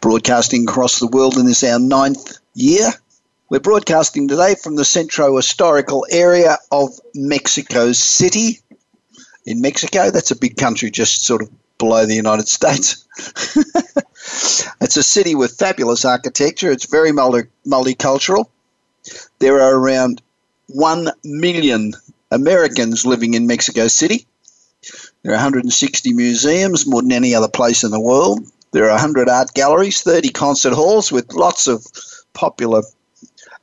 broadcasting across the world in this our ninth year. We're broadcasting today from the Centro Historical area of Mexico City. In Mexico, that's a big country just sort of below the United States. it's a city with fabulous architecture. It's very multi- multicultural. There are around 1 million Americans living in Mexico City. There are 160 museums, more than any other place in the world. There are 100 art galleries, 30 concert halls with lots of popular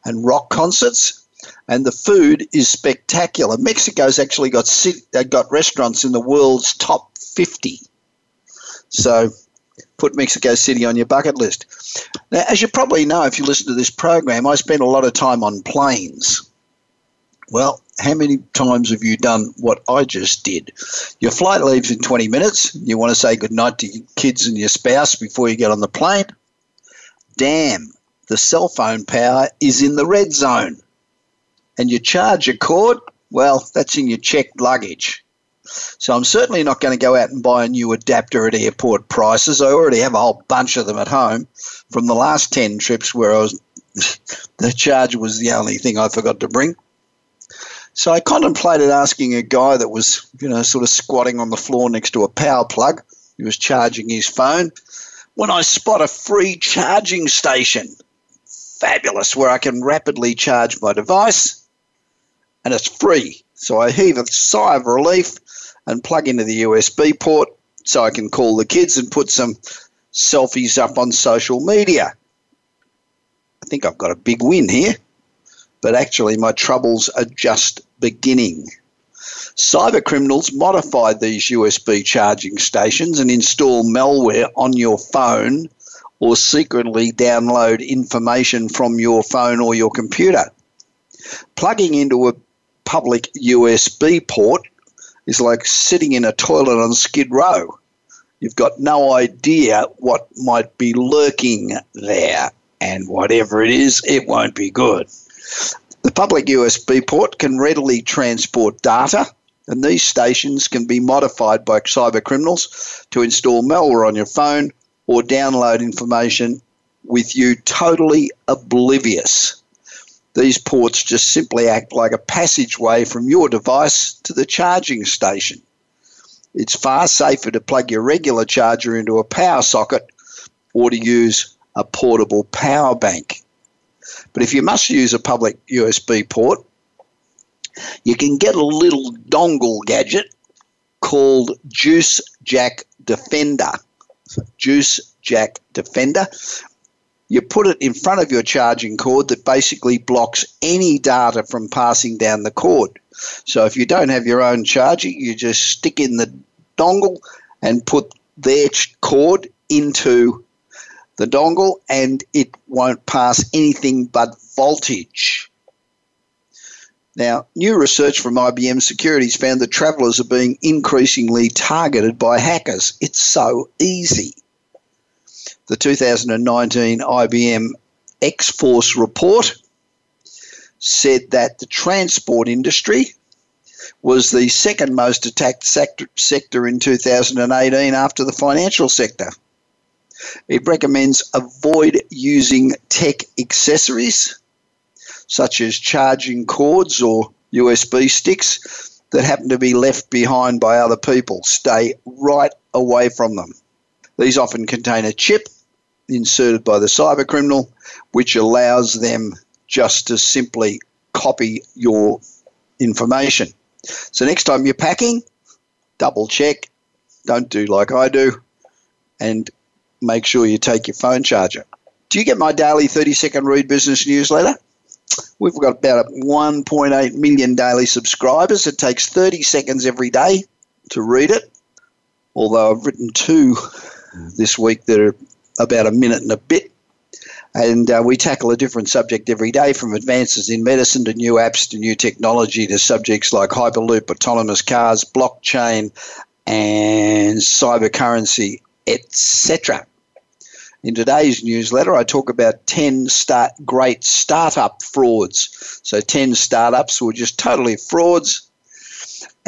and rock concerts. And the food is spectacular. Mexico's actually got uh, got restaurants in the world's top 50. So put Mexico City on your bucket list. Now, as you probably know, if you listen to this program, I spend a lot of time on planes. Well, how many times have you done what I just did? Your flight leaves in 20 minutes. You want to say goodnight to your kids and your spouse before you get on the plane. Damn, the cell phone power is in the red zone. And your charger cord, well, that's in your checked luggage. So I'm certainly not going to go out and buy a new adapter at airport prices. I already have a whole bunch of them at home from the last 10 trips where I was the charger was the only thing I forgot to bring. So I contemplated asking a guy that was, you know, sort of squatting on the floor next to a power plug. He was charging his phone. When I spot a free charging station, fabulous, where I can rapidly charge my device, and it's free. So I heave a sigh of relief and plug into the USB port so I can call the kids and put some selfies up on social media. I think I've got a big win here but actually my troubles are just beginning. Cyber criminals modify these USB charging stations and install malware on your phone or secretly download information from your phone or your computer. Plugging into a public USB port is like sitting in a toilet on Skid Row. You've got no idea what might be lurking there, and whatever it is, it won't be good. The public USB port can readily transport data, and these stations can be modified by cyber criminals to install malware on your phone or download information with you totally oblivious. These ports just simply act like a passageway from your device to the charging station. It's far safer to plug your regular charger into a power socket or to use a portable power bank. But if you must use a public USB port, you can get a little dongle gadget called Juice Jack Defender. Juice Jack Defender. You put it in front of your charging cord that basically blocks any data from passing down the cord. So if you don't have your own charger, you just stick in the dongle and put their cord into the dongle and it won't pass anything but voltage. Now, new research from IBM Securities found that travelers are being increasingly targeted by hackers. It's so easy. The 2019 IBM X Force report said that the transport industry was the second most attacked sector, sector in 2018 after the financial sector. It recommends avoid using tech accessories such as charging cords or USB sticks that happen to be left behind by other people. Stay right away from them. These often contain a chip inserted by the cyber criminal, which allows them just to simply copy your information. So next time you're packing, double check. Don't do like I do, and make sure you take your phone charger. Do you get my daily 30 second read business newsletter? We've got about 1.8 million daily subscribers. It takes 30 seconds every day to read it, although I've written two this week that are about a minute and a bit. And uh, we tackle a different subject every day from advances in medicine to new apps to new technology to subjects like Hyperloop, autonomous cars, blockchain, and cyber currency, etc. In today's newsletter, I talk about 10 start, great startup frauds. So, 10 startups were just totally frauds.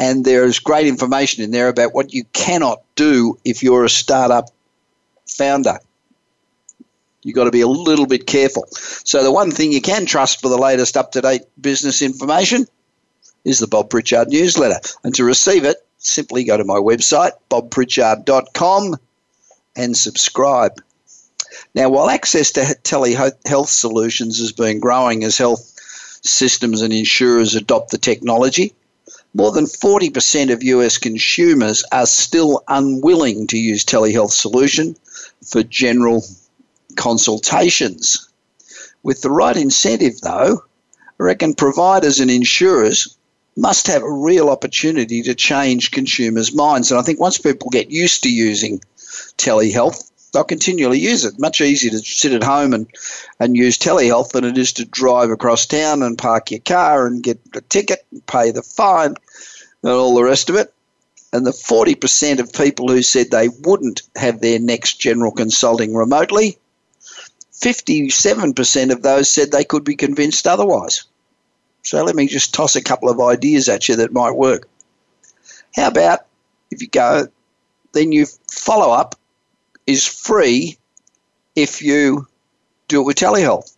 And there's great information in there about what you cannot do if you're a startup founder. You've got to be a little bit careful. So, the one thing you can trust for the latest up to date business information is the Bob Pritchard newsletter. And to receive it, simply go to my website, bobpritchard.com, and subscribe. Now, while access to telehealth solutions has been growing as health systems and insurers adopt the technology, more than 40% of US consumers are still unwilling to use telehealth solution for general consultations. With the right incentive, though, I reckon providers and insurers must have a real opportunity to change consumers' minds. And I think once people get used to using telehealth, they'll continually use it. Much easier to sit at home and, and use telehealth than it is to drive across town and park your car and get a ticket and pay the fine and all the rest of it. And the 40% of people who said they wouldn't have their next general consulting remotely 57% of those said they could be convinced otherwise. So let me just toss a couple of ideas at you that might work. How about if you go, then you follow up is free if you do it with telehealth.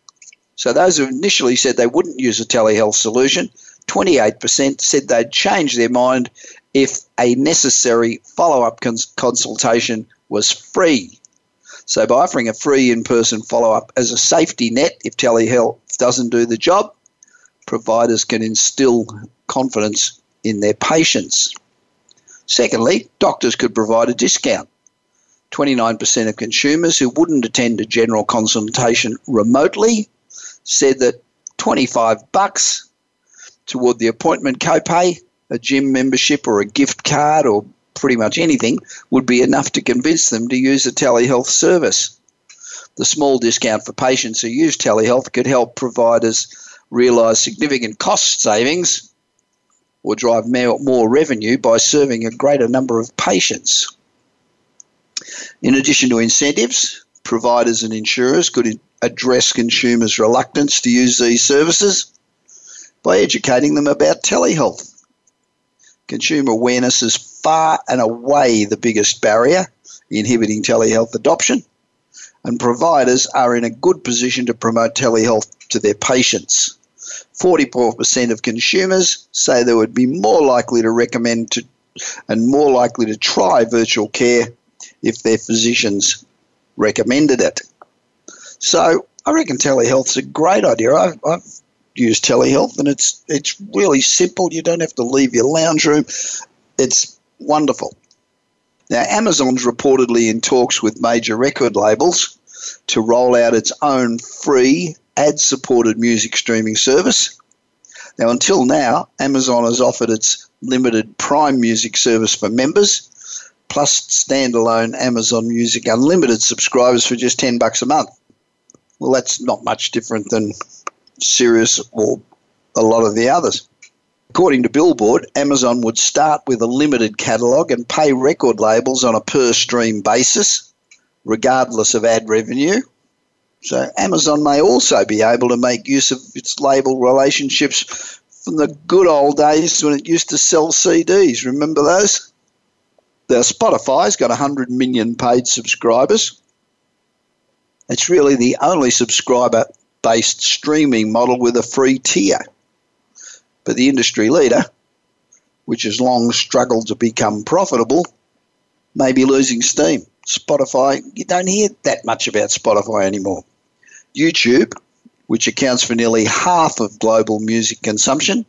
So those who initially said they wouldn't use a telehealth solution, 28% said they'd change their mind if a necessary follow up cons- consultation was free. So by offering a free in-person follow-up as a safety net, if telehealth doesn't do the job, providers can instill confidence in their patients. Secondly, doctors could provide a discount. 29% of consumers who wouldn't attend a general consultation remotely said that 25 bucks toward the appointment copay, a gym membership or a gift card or pretty much anything would be enough to convince them to use a telehealth service. The small discount for patients who use telehealth could help providers realise significant cost savings or drive more revenue by serving a greater number of patients. In addition to incentives, providers and insurers could address consumers' reluctance to use these services by educating them about telehealth. Consumer awareness is far and away the biggest barrier inhibiting telehealth adoption, and providers are in a good position to promote telehealth to their patients. 44% of consumers say they would be more likely to recommend to, and more likely to try virtual care if their physicians recommended it. So I reckon telehealth's a great idea. I've, I've used telehealth and it's it's really simple. You don't have to leave your lounge room. It's wonderful. Now, Amazon's reportedly in talks with major record labels to roll out its own free ad supported music streaming service. Now, until now, Amazon has offered its limited Prime Music service for members, plus standalone Amazon Music Unlimited subscribers for just 10 bucks a month. Well, that's not much different than Sirius or a lot of the others. According to Billboard, Amazon would start with a limited catalogue and pay record labels on a per stream basis, regardless of ad revenue. So Amazon may also be able to make use of its label relationships from the good old days when it used to sell CDs. Remember those? Now, Spotify's got 100 million paid subscribers. It's really the only subscriber based streaming model with a free tier. But the industry leader, which has long struggled to become profitable, may be losing steam. Spotify, you don't hear that much about Spotify anymore. YouTube, which accounts for nearly half of global music consumption,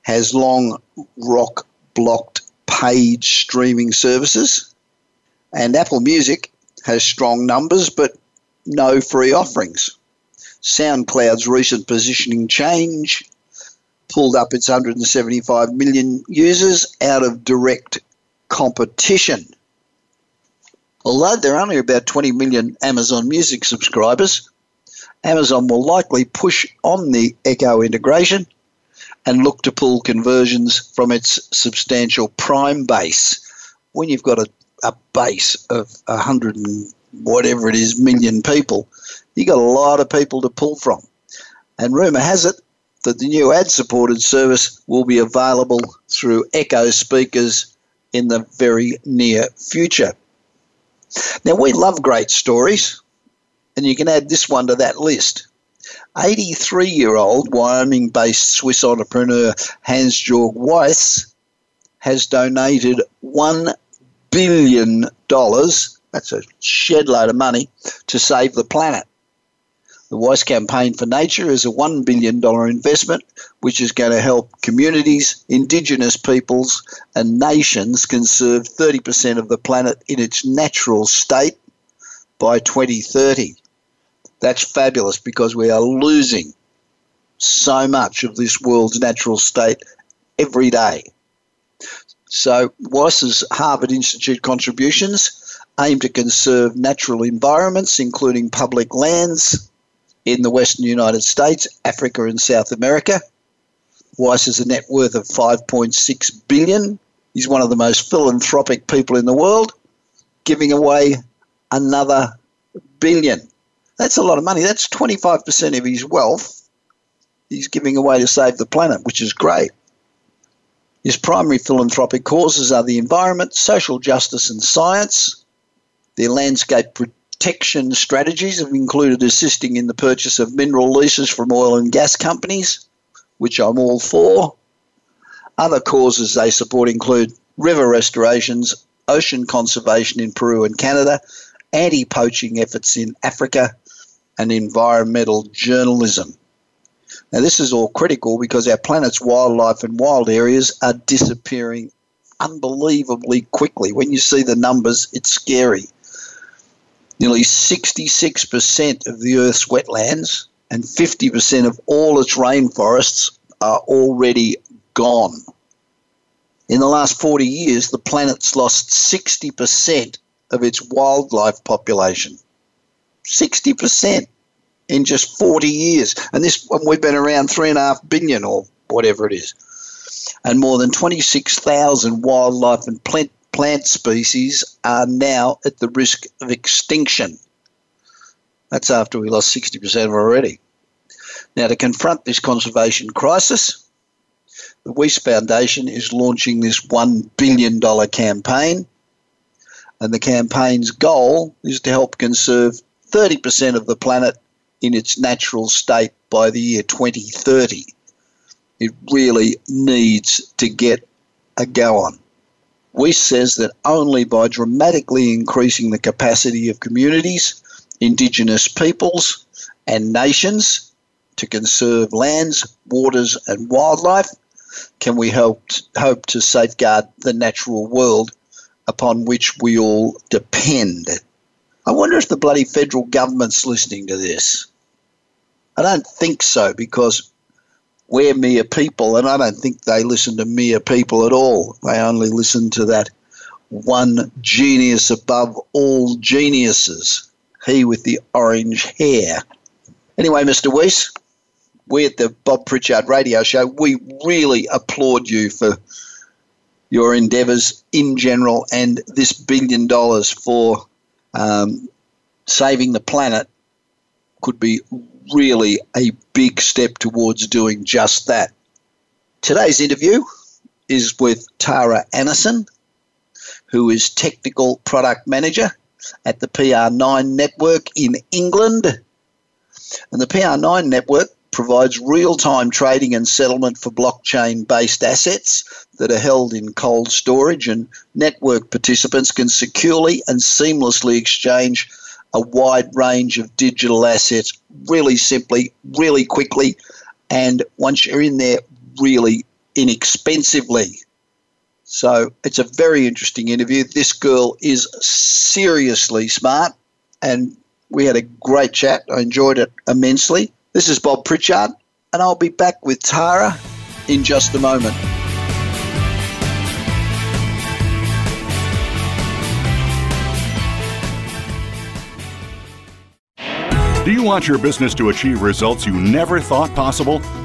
has long rock blocked paid streaming services. And Apple Music has strong numbers but no free offerings. SoundCloud's recent positioning change pulled up its 175 million users out of direct competition. Although there are only about 20 million Amazon Music subscribers, Amazon will likely push on the Echo integration and look to pull conversions from its substantial Prime base. When you've got a, a base of 100 and whatever it is million people, you've got a lot of people to pull from. And rumour has it that the new ad supported service will be available through Echo speakers in the very near future. Now, we love great stories, and you can add this one to that list. 83 year old Wyoming based Swiss entrepreneur Hansjörg Wyss has donated $1 billion, that's a shed load of money, to save the planet. The Wyss Campaign for Nature is a $1 billion investment which is going to help communities, indigenous peoples, and nations conserve 30% of the planet in its natural state by 2030. That's fabulous because we are losing so much of this world's natural state every day. So, Wyss's Harvard Institute contributions aim to conserve natural environments, including public lands, in the Western United States, Africa, and South America. Weiss has a net worth of 5.6 billion. He's one of the most philanthropic people in the world, giving away another billion. That's a lot of money. That's 25% of his wealth he's giving away to save the planet, which is great. His primary philanthropic causes are the environment, social justice, and science. Their landscape protection strategies have included assisting in the purchase of mineral leases from oil and gas companies, which I'm all for. Other causes they support include river restorations, ocean conservation in Peru and Canada, anti poaching efforts in Africa, and environmental journalism. Now, this is all critical because our planet's wildlife and wild areas are disappearing unbelievably quickly. When you see the numbers, it's scary. Nearly 66% of the Earth's wetlands and 50% of all its rainforests are already gone. In the last 40 years, the planet's lost 60% of its wildlife population. 60% in just 40 years. And this we've been around 3.5 billion or whatever it is. And more than 26,000 wildlife and plant plant species are now at the risk of extinction. That's after we lost 60% already. Now, to confront this conservation crisis, the Wyss Foundation is launching this $1 billion campaign, and the campaign's goal is to help conserve 30% of the planet in its natural state by the year 2030. It really needs to get a go on. Wyss says that only by dramatically increasing the capacity of communities, indigenous peoples, and nations to conserve lands, waters, and wildlife can we hope, hope to safeguard the natural world upon which we all depend. I wonder if the bloody federal government's listening to this. I don't think so because we're mere people, and I don't think they listen to mere people at all. They only listen to that one genius above all geniuses, he with the orange hair. Anyway, Mr. Wyss, we at the Bob Pritchard Radio Show, we really applaud you for your endeavours in general and this billion dollars for um, saving the planet could be really a big step towards doing just that. Today's interview is with Tara Annison, who is Technical Product Manager at the PR9 Network in England. And the PR9 Network provides real time trading and settlement for blockchain based assets that are held in cold storage, and network participants can securely and seamlessly exchange a wide range of digital assets really simply, really quickly, and once you're in there, really inexpensively. So it's a very interesting interview. This girl is seriously smart, and we had a great chat. I enjoyed it immensely. This is Bob Pritchard, and I'll be back with Tara in just a moment. You want your business to achieve results you never thought possible?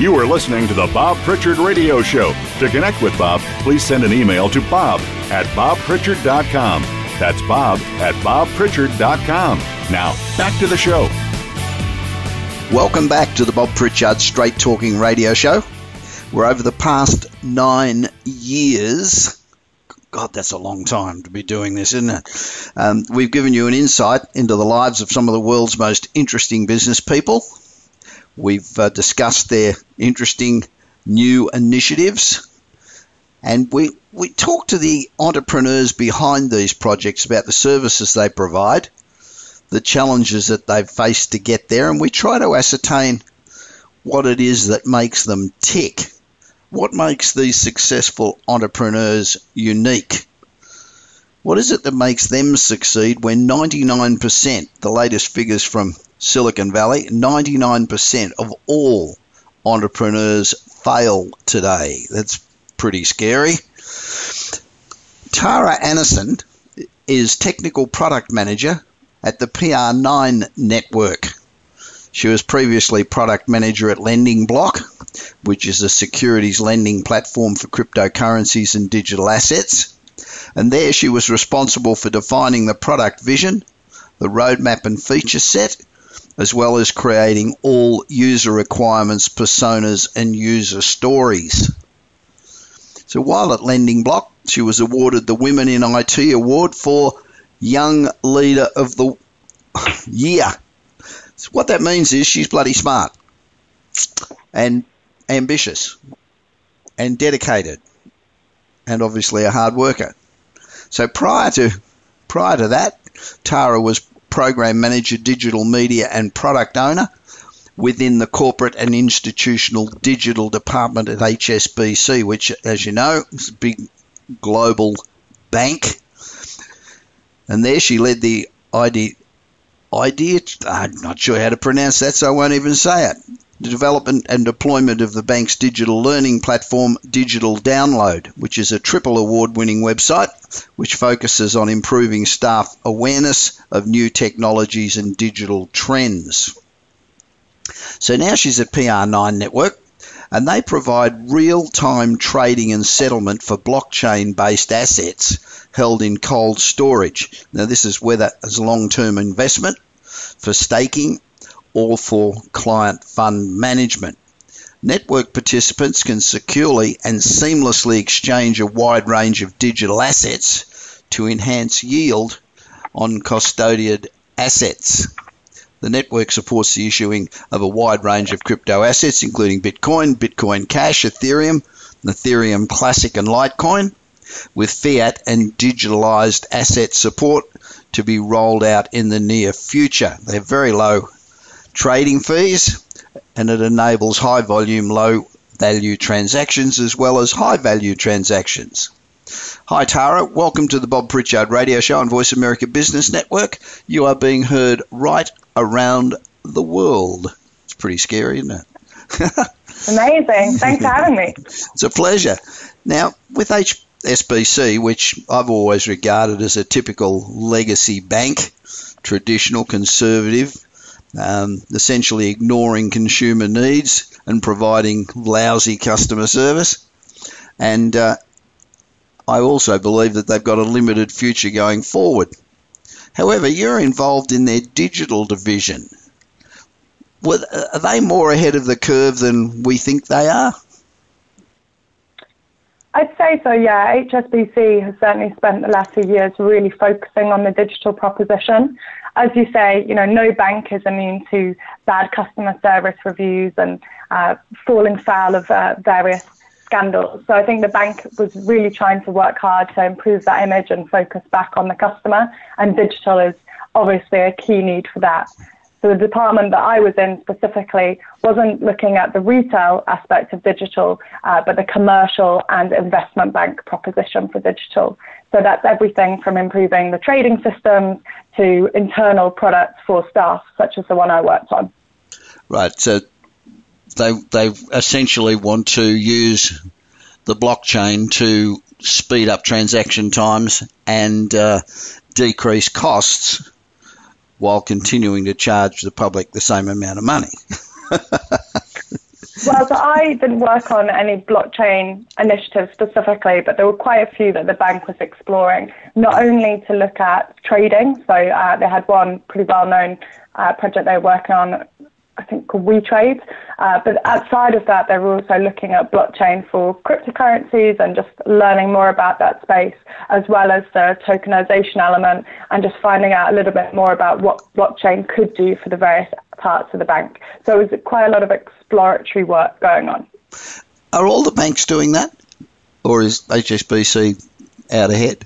You are listening to the Bob Pritchard Radio Show. To connect with Bob, please send an email to bob at bobpritchard.com. That's bob at bobpritchard.com. Now, back to the show. Welcome back to the Bob Pritchard Straight Talking Radio Show. Where over the past nine years, God, that's a long time to be doing this, isn't it? Um, we've given you an insight into the lives of some of the world's most interesting business people We've uh, discussed their interesting new initiatives. And we, we talk to the entrepreneurs behind these projects about the services they provide, the challenges that they've faced to get there, and we try to ascertain what it is that makes them tick. What makes these successful entrepreneurs unique? What is it that makes them succeed when 99%, the latest figures from Silicon Valley, 99% of all entrepreneurs fail today. That's pretty scary. Tara Anderson is Technical Product Manager at the PR9 Network. She was previously Product Manager at Lending Block, which is a securities lending platform for cryptocurrencies and digital assets. And there she was responsible for defining the product vision, the roadmap and feature set, as well as creating all user requirements, personas, and user stories. So while at Lending Block, she was awarded the Women in IT Award for Young Leader of the Year. So what that means is she's bloody smart and ambitious and dedicated and obviously a hard worker. So prior to prior to that, Tara was program manager, digital media, and product owner within the corporate and institutional digital department at HSBC, which, as you know, is a big global bank. And there she led the idea, idea, I'm not sure how to pronounce that, so I won't even say it. The development and deployment of the bank's digital learning platform, Digital Download, which is a triple award winning website which focuses on improving staff awareness of new technologies and digital trends. So now she's at PR9 Network and they provide real time trading and settlement for blockchain based assets held in cold storage. Now, this is whether as long term investment for staking or for client fund management. Network participants can securely and seamlessly exchange a wide range of digital assets to enhance yield on custodied assets. The network supports the issuing of a wide range of crypto assets, including Bitcoin, Bitcoin Cash, Ethereum, Ethereum Classic, and Litecoin, with fiat and digitalized asset support to be rolled out in the near future. They have very low trading fees and it enables high volume, low value transactions as well as high value transactions. Hi Tara, welcome to the Bob Pritchard Radio Show on Voice America Business Network. You are being heard right around the world. It's pretty scary, isn't it? Amazing. Thanks for having me. It's a pleasure. Now, with HSBC, which I've always regarded as a typical legacy bank, traditional, conservative, um, essentially ignoring consumer needs and providing lousy customer service. And uh, I also believe that they've got a limited future going forward. However, you're involved in their digital division. Are they more ahead of the curve than we think they are? I'd say so, yeah. HSBC has certainly spent the last few years really focusing on the digital proposition. As you say, you know, no bank is immune to bad customer service reviews and uh, falling foul of uh, various scandals. So I think the bank was really trying to work hard to improve that image and focus back on the customer, and digital is obviously a key need for that. So the department that I was in specifically wasn't looking at the retail aspect of digital, uh, but the commercial and investment bank proposition for digital. So that's everything from improving the trading systems to internal products for staff, such as the one I worked on. Right. So they they essentially want to use the blockchain to speed up transaction times and uh, decrease costs while continuing to charge the public the same amount of money. well, so I didn't work on any blockchain initiatives specifically, but there were quite a few that the bank was exploring, not only to look at trading, so uh, they had one pretty well known uh, project they were working on I think called WeTrade. Uh, but outside of that, they're also looking at blockchain for cryptocurrencies and just learning more about that space, as well as the tokenization element and just finding out a little bit more about what blockchain could do for the various parts of the bank. So it was quite a lot of exploratory work going on. Are all the banks doing that? Or is HSBC out ahead?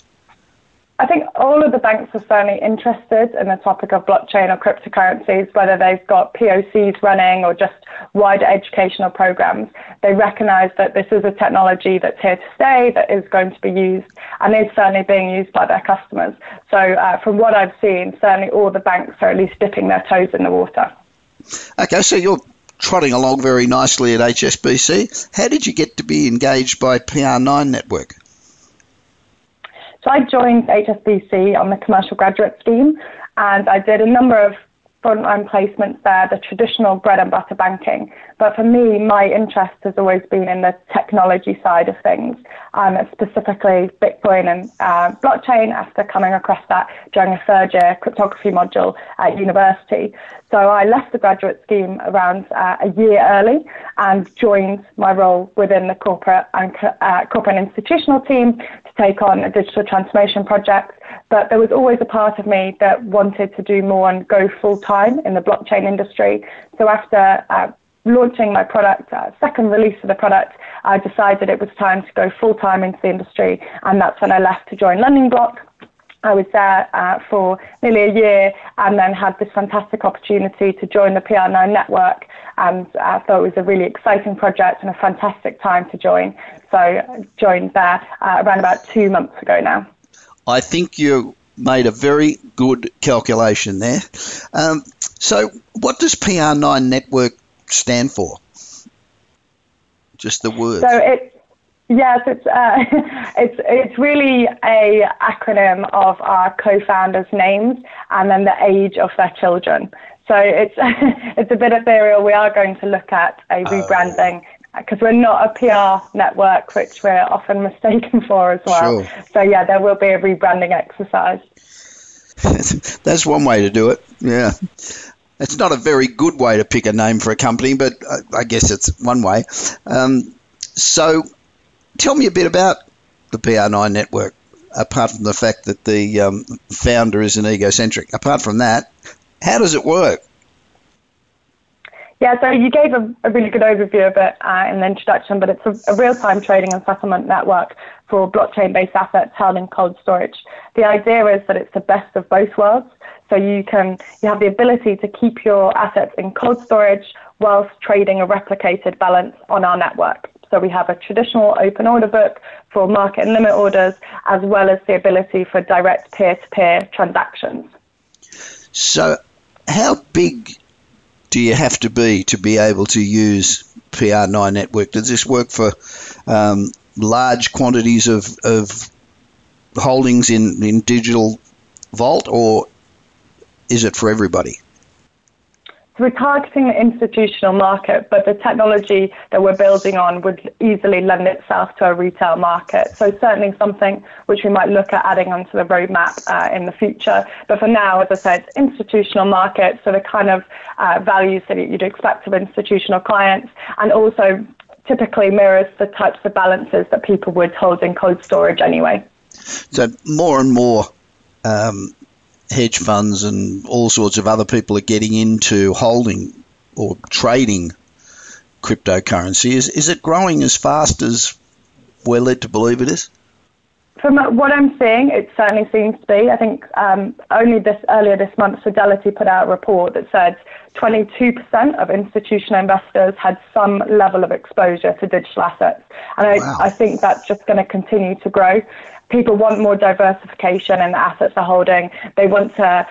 I think all of the banks are certainly interested in the topic of blockchain or cryptocurrencies, whether they've got POCs running or just wider educational programs. They recognize that this is a technology that's here to stay, that is going to be used, and is certainly being used by their customers. So, uh, from what I've seen, certainly all the banks are at least dipping their toes in the water. Okay, so you're trotting along very nicely at HSBC. How did you get to be engaged by PR9 Network? So I joined HSBC on the commercial graduate scheme and I did a number of frontline placements there, the traditional bread and butter banking. But for me, my interest has always been in the technology side of things, um, specifically Bitcoin and uh, blockchain after coming across that during a third year cryptography module at university. So I left the graduate scheme around uh, a year early and joined my role within the corporate and uh, corporate and institutional team to take on a digital transformation project. But there was always a part of me that wanted to do more and go full time in the blockchain industry. So after uh, launching my product, uh, second release of the product, I decided it was time to go full time into the industry, and that's when I left to join Lending Block. I was there uh, for nearly a year and then had this fantastic opportunity to join the PR9 network and I thought it was a really exciting project and a fantastic time to join. So I joined there uh, around about two months ago now. I think you made a very good calculation there. Um, so what does PR9 network stand for? Just the word. So it Yes, it's uh, it's it's really a acronym of our co-founders' names and then the age of their children. So it's it's a bit ethereal. We are going to look at a oh. rebranding because we're not a PR network, which we're often mistaken for as well. Sure. So yeah, there will be a rebranding exercise. That's one way to do it. Yeah. It's not a very good way to pick a name for a company, but I guess it's one way. Um, so, tell me a bit about the PR9 network, apart from the fact that the um, founder is an egocentric. Apart from that, how does it work? Yeah, so you gave a, a really good overview of it uh, in the introduction, but it's a, a real time trading and settlement network for blockchain based assets held in cold storage. The idea is that it's the best of both worlds. So you can you have the ability to keep your assets in cold storage whilst trading a replicated balance on our network. So we have a traditional open order book for market and limit orders, as well as the ability for direct peer to peer transactions. So, how big do you have to be to be able to use PR9 network? Does this work for um, large quantities of, of holdings in, in digital vault, or is it for everybody? We're targeting the institutional market, but the technology that we're building on would easily lend itself to a retail market. So certainly something which we might look at adding onto the roadmap uh, in the future. But for now, as I said, institutional market, so the kind of uh, values that you'd expect of institutional clients, and also typically mirrors the types of balances that people would hold in cold storage anyway. So more and more um, hedge funds and all sorts of other people are getting into holding or trading cryptocurrency. Is, is it growing as fast as we're led to believe it is? From what I'm seeing, it certainly seems to be. I think um, only this earlier this month, Fidelity put out a report that said 22% of institutional investors had some level of exposure to digital assets, and wow. I, I think that's just going to continue to grow people want more diversification in the assets they're holding. They want to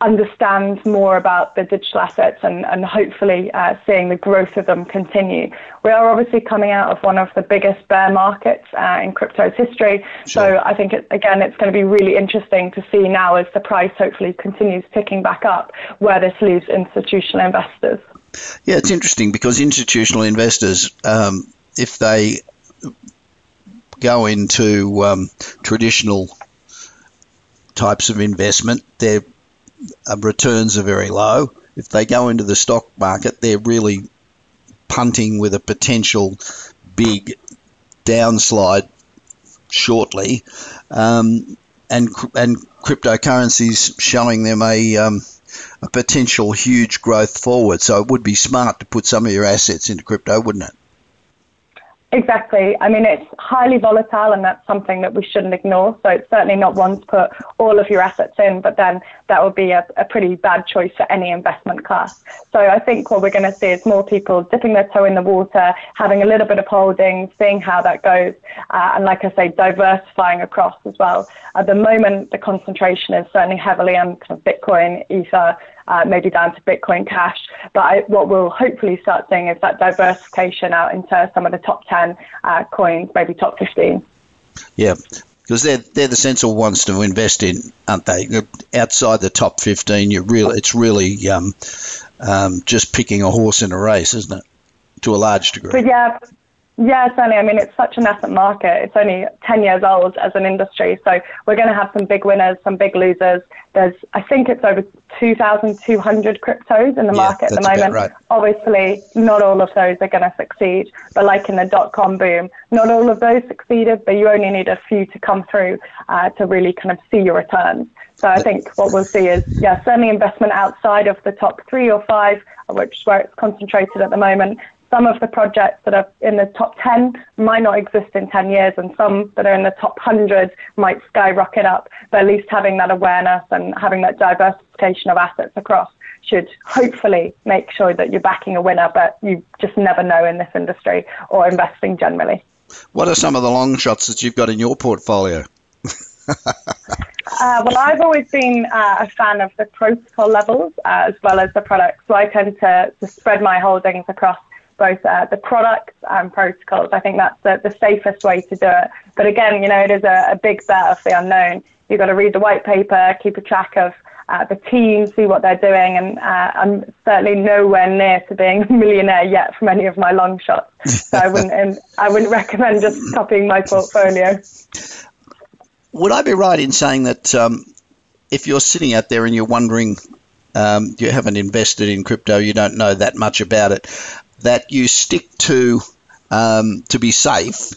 understand more about the digital assets and, and hopefully uh, seeing the growth of them continue. We are obviously coming out of one of the biggest bear markets uh, in crypto's history. Sure. So I think, it, again, it's going to be really interesting to see now as the price hopefully continues ticking back up where this leaves institutional investors. Yeah, it's interesting because institutional investors, um, if they go into um, traditional types of investment, their uh, returns are very low. If they go into the stock market, they're really punting with a potential big downslide shortly, um, and and cryptocurrencies showing them a um, a potential huge growth forward. So it would be smart to put some of your assets into crypto, wouldn't it? Exactly. I mean, it's highly volatile, and that's something that we shouldn't ignore. So it's certainly not one to put all of your assets in, but then that would be a, a pretty bad choice for any investment class. So I think what we're going to see is more people dipping their toe in the water, having a little bit of holding, seeing how that goes, uh, and like I say, diversifying across as well. At the moment, the concentration is certainly heavily on kind of Bitcoin, Ether, uh, maybe down to Bitcoin Cash. But I, what we'll hopefully start seeing is that diversification out into some of the top 10 uh, coins, maybe top 15. Yeah, because they're they're the sensible ones to invest in, aren't they? Outside the top 15, you really it's really um, um, just picking a horse in a race, isn't it? To a large degree. But yeah, yeah, certainly. I mean, it's such an asset market. It's only 10 years old as an industry. So we're going to have some big winners, some big losers. There's, I think it's over 2,200 cryptos in the yeah, market at the moment. Right. Obviously, not all of those are going to succeed. But like in the dot com boom, not all of those succeeded, but you only need a few to come through uh, to really kind of see your returns. So I think what we'll see is, yeah, certainly investment outside of the top three or five, which is where it's concentrated at the moment, some of the projects that are in the top 10 might not exist in 10 years, and some that are in the top 100 might skyrocket up. But at least having that awareness and having that diversification of assets across should hopefully make sure that you're backing a winner, but you just never know in this industry or investing generally. What are some of the long shots that you've got in your portfolio? Uh, well, I've always been uh, a fan of the protocol levels uh, as well as the products. So I tend to, to spread my holdings across both uh, the products and protocols. I think that's the, the safest way to do it. But again, you know, it is a, a big bet of the unknown. You've got to read the white paper, keep a track of uh, the team, see what they're doing, and uh, I'm certainly nowhere near to being a millionaire yet from any of my long shots. So I wouldn't, I wouldn't recommend just copying my portfolio. Would I be right in saying that um, if you're sitting out there and you're wondering, um, you haven't invested in crypto, you don't know that much about it, that you stick to um, to be safe,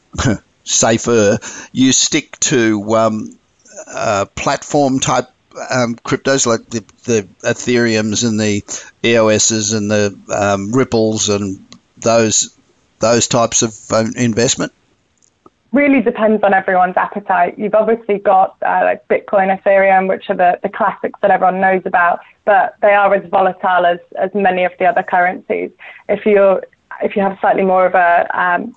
safer. You stick to um, uh, platform type um, cryptos like the, the Ethereum's and the EOS's and the um, Ripples and those those types of um, investment? Really depends on everyone's appetite. You've obviously got uh, like Bitcoin, Ethereum, which are the, the classics that everyone knows about but they are as volatile as, as many of the other currencies. If you if you have slightly more of a, um,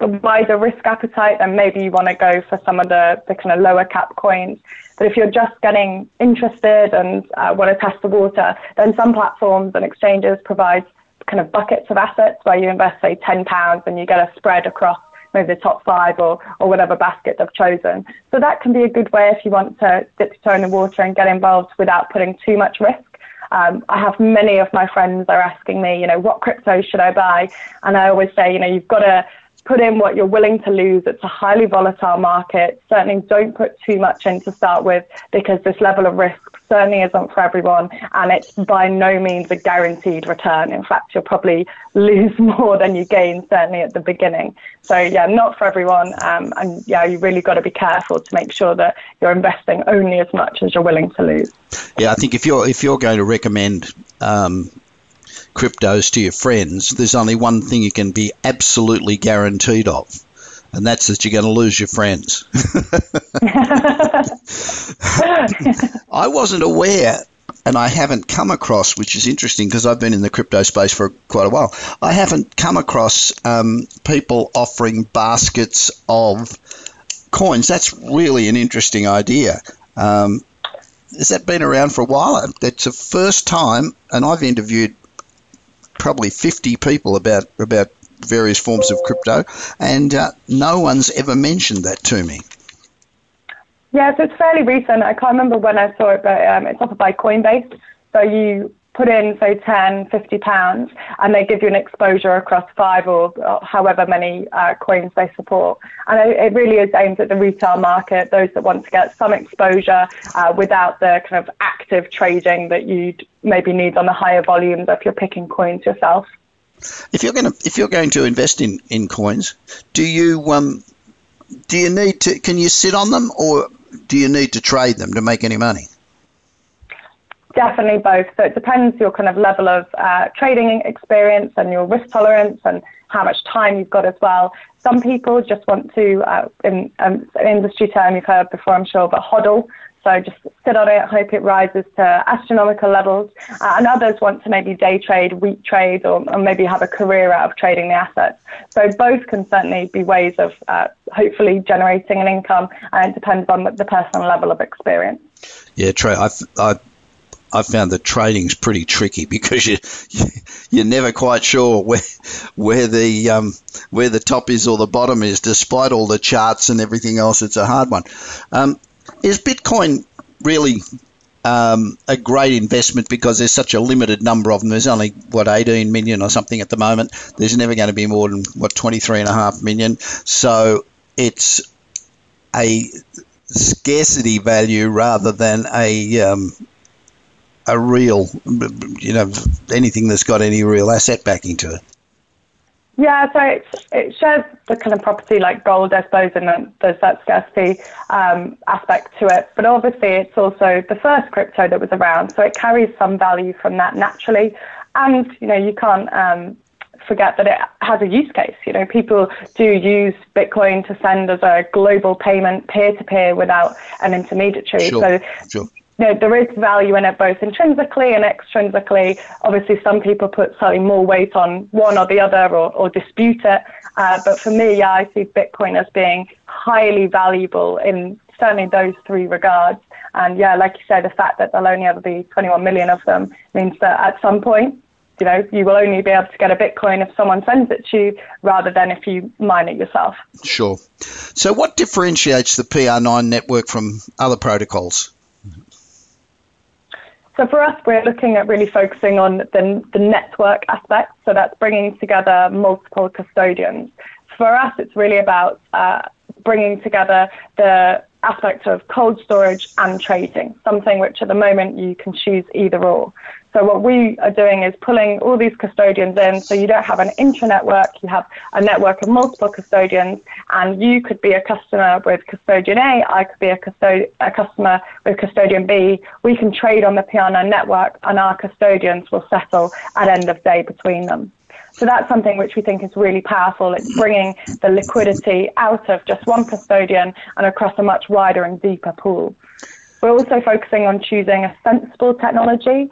wider risk appetite, then maybe you want to go for some of the, the kind of lower cap coins. But if you're just getting interested and uh, want to test the water, then some platforms and exchanges provide kind of buckets of assets where you invest, say, £10 and you get a spread across maybe the top five or, or whatever basket they've chosen. So that can be a good way if you want to dip your toe in the water and get involved without putting too much risk. Um, I have many of my friends are asking me, you know, what crypto should I buy? And I always say, you know, you've got to put in what you're willing to lose. It's a highly volatile market. Certainly don't put too much in to start with because this level of risk certainly isn't for everyone and it's by no means a guaranteed return. In fact, you'll probably lose more than you gain certainly at the beginning. So yeah, not for everyone. Um, and yeah, you really got to be careful to make sure that you're investing only as much as you're willing to lose. Yeah, I think if you're if you're going to recommend um, cryptos to your friends, there's only one thing you can be absolutely guaranteed of, and that's that you're going to lose your friends. I wasn't aware, and I haven't come across, which is interesting because I've been in the crypto space for quite a while. I haven't come across um, people offering baskets of coins. That's really an interesting idea. Um, has that been around for a while? It's the first time, and I've interviewed probably 50 people about about various forms of crypto, and uh, no one's ever mentioned that to me. Yeah, so it's fairly recent. I can't remember when I saw it, but um, it's offered by Coinbase. So you put in, say, 10, 50 pounds, and they give you an exposure across five or, however many uh, coins they support. And it, really is aimed at the retail market, those that want to get some exposure uh, without the kind of active trading that you'd maybe need on the higher volumes if you're picking coins yourself. If you're going to if you're going to invest in, in coins, do you um, do you need to can you sit on them or do you need to trade them to make any money? Definitely both. So it depends your kind of level of uh, trading experience and your risk tolerance and how much time you've got as well. Some people just want to, uh, in um, an industry term you've heard before, I'm sure, but hodl. So just sit on it, hope it rises to astronomical levels. Uh, and others want to maybe day trade, week trade, or, or, maybe have a career out of trading the assets. So both can certainly be ways of uh, hopefully generating an income, and it depends on the personal level of experience. Yeah, true. I, I I found that trading's pretty tricky because you, you are never quite sure where where the um, where the top is or the bottom is, despite all the charts and everything else. It's a hard one. Um, is Bitcoin really um, a great investment because there's such a limited number of them. There's only what 18 million or something at the moment. There's never going to be more than what 23 and a half million. So it's a scarcity value rather than a um, a real, you know, anything that's got any real asset backing to it. Yeah, so it, it shares the kind of property like gold, I suppose, and there's that scarcity um, aspect to it. But obviously, it's also the first crypto that was around, so it carries some value from that naturally. And you know, you can't um, forget that it has a use case. You know, people do use Bitcoin to send as a global payment peer to peer without an intermediary. Sure, so sure know, there is value in it both intrinsically and extrinsically. Obviously, some people put slightly more weight on one or the other or, or dispute it. Uh, but for me, yeah, I see Bitcoin as being highly valuable in certainly those three regards. And yeah, like you said, the fact that there'll only ever be 21 million of them means that at some point, you know, you will only be able to get a Bitcoin if someone sends it to you rather than if you mine it yourself. Sure. So, what differentiates the PR9 network from other protocols? So for us, we're looking at really focusing on the, the network aspect. So that's bringing together multiple custodians. For us, it's really about uh, bringing together the aspect of cold storage and trading, something which at the moment you can choose either or. So what we are doing is pulling all these custodians in so you don't have an intra-network, you have a network of multiple custodians and you could be a customer with custodian A, I could be a, custod- a customer with custodian B. We can trade on the PR9 network and our custodians will settle at end of day between them. So that's something which we think is really powerful. It's bringing the liquidity out of just one custodian and across a much wider and deeper pool. We're also focusing on choosing a sensible technology.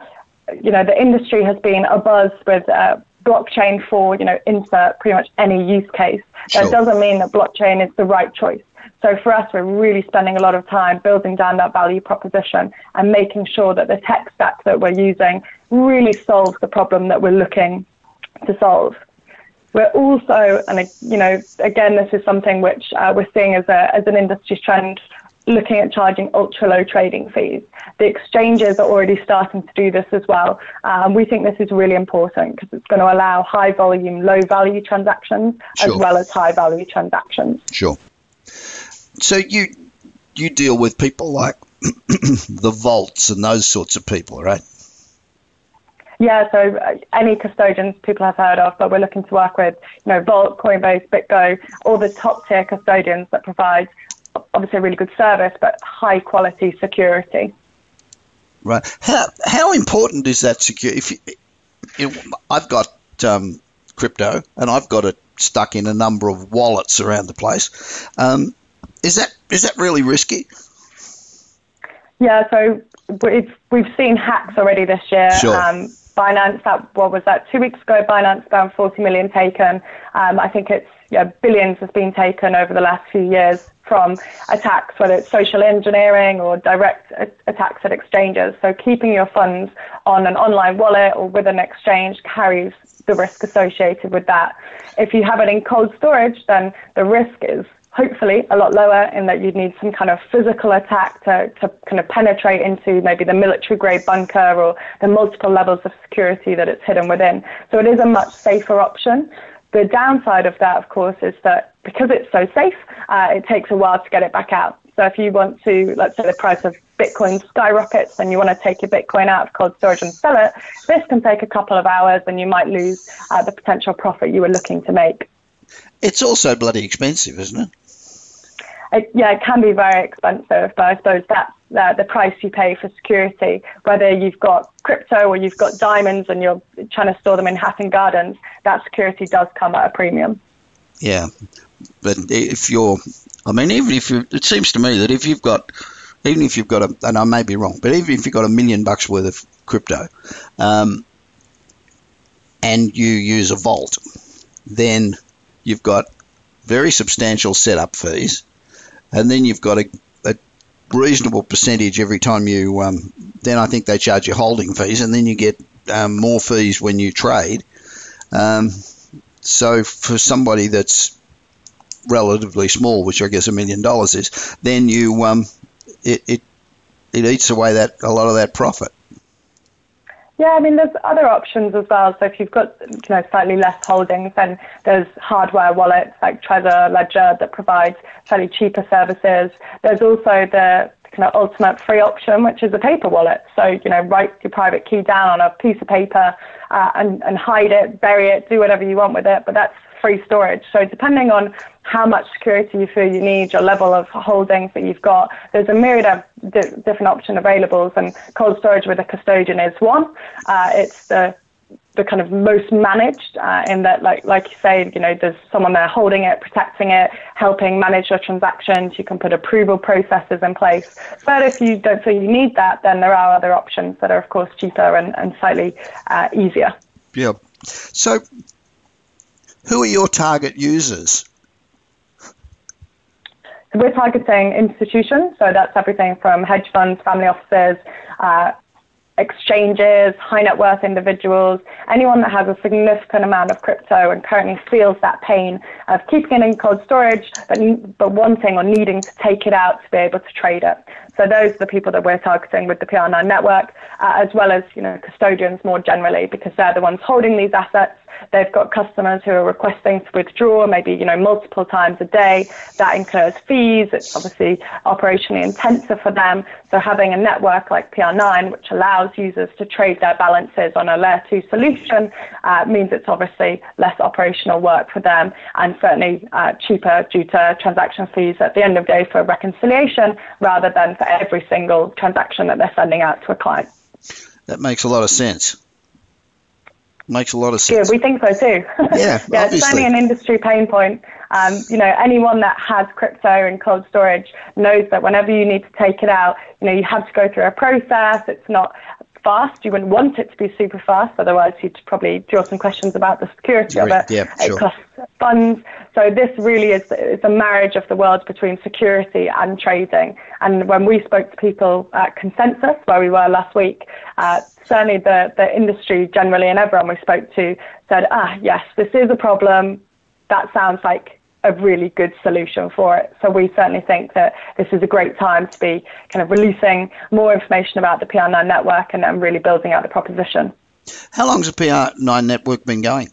You know, the industry has been abuzz with uh, blockchain for, you know, insert pretty much any use case. Sure. That doesn't mean that blockchain is the right choice. So for us, we're really spending a lot of time building down that value proposition and making sure that the tech stack that we're using really solves the problem that we're looking to solve. We're also, and you know, again, this is something which uh, we're seeing as, a, as an industry trend, looking at charging ultra low trading fees. The exchanges are already starting to do this as well. And we think this is really important because it's going to allow high volume, low value transactions sure. as well as high value transactions. Sure. So you you deal with people like the vaults and those sorts of people, right? Yeah, so uh, any custodians people have heard of, but we're looking to work with, you know, Vault, Coinbase, BitGo, all the top tier custodians that provide obviously a really good service, but high quality security. Right. How how important is that security? If you, you know, I've got um, crypto and I've got it stuck in a number of wallets around the place. Um, is that is that really risky? Yeah, so we've we've seen hacks already this year. Sure. Um, Binance, that what was that? Two weeks ago, Binance found 40 million taken. Um, I think it's yeah, billions has been taken over the last few years from attacks, whether it's social engineering or direct attacks at exchanges. So keeping your funds on an online wallet or with an exchange carries the risk associated with that. If you have it in cold storage, then the risk is hopefully a lot lower in that you'd need some kind of physical attack to, to kind of penetrate into maybe the military grade bunker or the multiple levels of security that it's hidden within. So it is a much safer option. The downside of that, of course, is that because it's so safe, uh, it takes a while to get it back out. So if you want to, let's say the price of Bitcoin skyrockets and you want to take your Bitcoin out of cold storage and sell it, this can take a couple of hours and you might lose uh, the potential profit you were looking to make. It's also bloody expensive, isn't it? It, yeah, it can be very expensive, but I suppose that's uh, the price you pay for security. Whether you've got crypto or you've got diamonds and you're trying to store them in Hatton Gardens, that security does come at a premium. Yeah, but if you're, I mean, even if you, it seems to me that if you've got, even if you've got a, and I may be wrong, but even if you've got a million bucks worth of crypto, um, and you use a vault, then you've got very substantial setup fees and then you've got a, a reasonable percentage every time you. Um, then I think they charge you holding fees, and then you get um, more fees when you trade. Um, so for somebody that's relatively small, which I guess a million dollars is, then you um, it, it it eats away that a lot of that profit. Yeah, I mean, there's other options as well. So if you've got, you know, slightly less holdings, then there's hardware wallets like Trezor, Ledger that provides slightly cheaper services. There's also the kind of ultimate free option, which is a paper wallet. So, you know, write your private key down on a piece of paper uh, and, and hide it, bury it, do whatever you want with it. But that's free storage. So depending on how much security you feel you need, your level of holdings that you've got, there's a myriad of di- different option available. and cold storage with a custodian is one. Uh, it's the the kind of most managed uh, in that, like like you say, you know, there's someone there holding it, protecting it, helping manage your transactions. You can put approval processes in place. But if you don't feel you need that, then there are other options that are, of course, cheaper and, and slightly uh, easier. Yeah. So who are your target users? So we're targeting institutions, so that's everything from hedge funds, family offices, uh, exchanges, high net worth individuals, anyone that has a significant amount of crypto and currently feels that pain of keeping it in cold storage, but, but wanting or needing to take it out to be able to trade it. So those are the people that we're targeting with the PR9 network, uh, as well as you know custodians more generally, because they're the ones holding these assets. They've got customers who are requesting to withdraw, maybe you know multiple times a day. That incurs fees. It's obviously operationally intensive for them. So having a network like PR9, which allows users to trade their balances on a layer two solution, uh, means it's obviously less operational work for them and certainly uh, cheaper due to transaction fees at the end of the day for reconciliation rather than for every single transaction that they're sending out to a client. That makes a lot of sense. Makes a lot of sense. Yeah, we think so too. Yeah, yeah, it's certainly an industry pain point. Um, you know, anyone that has crypto and cold storage knows that whenever you need to take it out, you know, you have to go through a process. It's not fast. You wouldn't want it to be super fast, otherwise you'd probably draw some questions about the security of it. Yeah, sure. It costs funds. So this really is it's a marriage of the world between security and trading. And when we spoke to people at Consensus, where we were last week, uh, certainly the, the industry generally and everyone we spoke to said, ah, yes, this is a problem. That sounds like a really good solution for it. So we certainly think that this is a great time to be kind of releasing more information about the PR9 network and then really building out the proposition. How long has the PR9 network been going?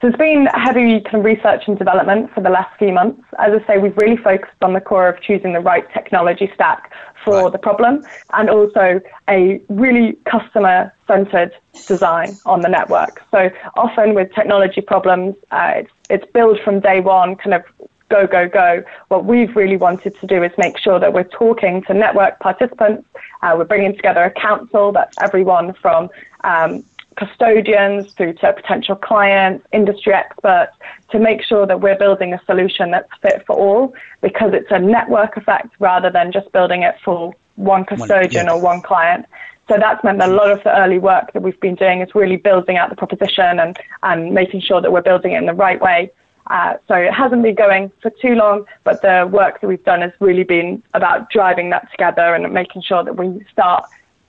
So it's been heavy kind of research and development for the last few months. As I say, we've really focused on the core of choosing the right technology stack for right. the problem and also a really customer centered design on the network. So often with technology problems, uh, it's, it's built from day one, kind of go, go, go. What we've really wanted to do is make sure that we're talking to network participants. Uh, we're bringing together a council that's everyone from um, custodians through to potential clients, industry experts, to make sure that we're building a solution that's fit for all because it's a network effect rather than just building it for one custodian or one client. So that's meant that a lot of the early work that we've been doing is really building out the proposition and, and making sure that we're building it in the right way. Uh, so it hasn't been going for too long, but the work that we've done has really been about driving that together and making sure that we start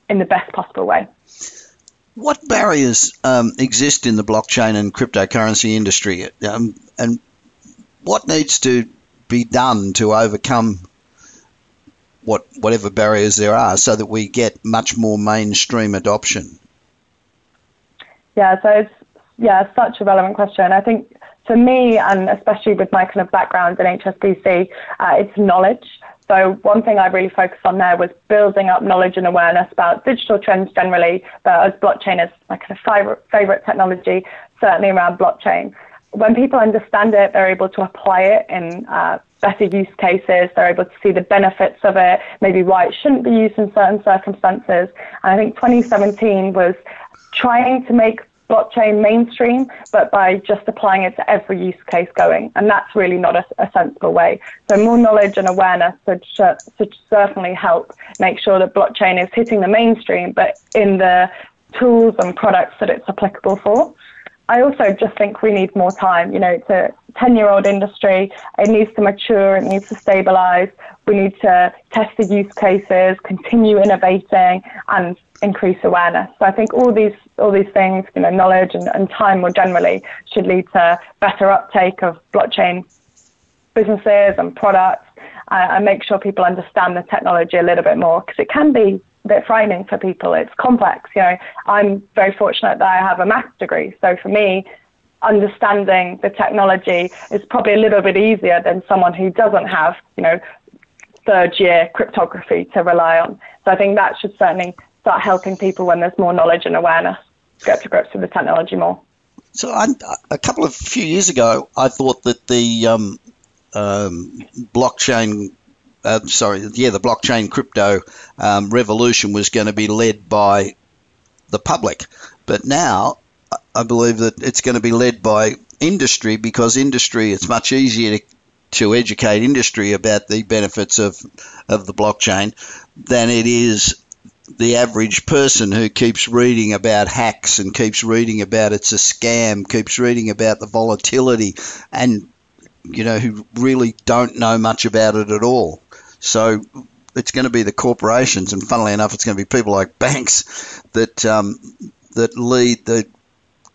in the best possible way. What barriers um, exist in the blockchain and cryptocurrency industry, um, and what needs to be done to overcome what whatever barriers there are, so that we get much more mainstream adoption? Yeah, so it's yeah, such a relevant question. I think for me, and especially with my kind of background in HSBC, uh, it's knowledge. So one thing I really focused on there was building up knowledge and awareness about digital trends generally, but as blockchain is my kind of favorite, technology, certainly around blockchain. When people understand it, they're able to apply it in uh, better use cases. They're able to see the benefits of it, maybe why it shouldn't be used in certain circumstances. And I think 2017 was trying to make blockchain mainstream, but by just applying it to every use case going. And that's really not a, a sensible way. So more knowledge and awareness should, should certainly help make sure that blockchain is hitting the mainstream, but in the tools and products that it's applicable for. I also just think we need more time. You know, it's a 10 year old industry. It needs to mature, it needs to stabilize. We need to test the use cases, continue innovating, and increase awareness. So I think all these all these things, you know, knowledge and, and time more generally, should lead to better uptake of blockchain businesses and products, uh, and make sure people understand the technology a little bit more because it can be a bit frightening for people. It's complex. You know, I'm very fortunate that I have a maths degree, so for me, understanding the technology is probably a little bit easier than someone who doesn't have, you know, third year cryptography to rely on. So I think that should certainly start helping people when there's more knowledge and awareness get to grips with the technology more. So a couple of few years ago, I thought that the um, um, blockchain uh, sorry, yeah, the blockchain crypto um, revolution was going to be led by the public. But now I believe that it's going to be led by industry because industry, it's much easier to, to educate industry about the benefits of, of the blockchain than it is the average person who keeps reading about hacks and keeps reading about it's a scam, keeps reading about the volatility, and you know who really don't know much about it at all. So it's going to be the corporations, and funnily enough, it's going to be people like banks that um, that lead the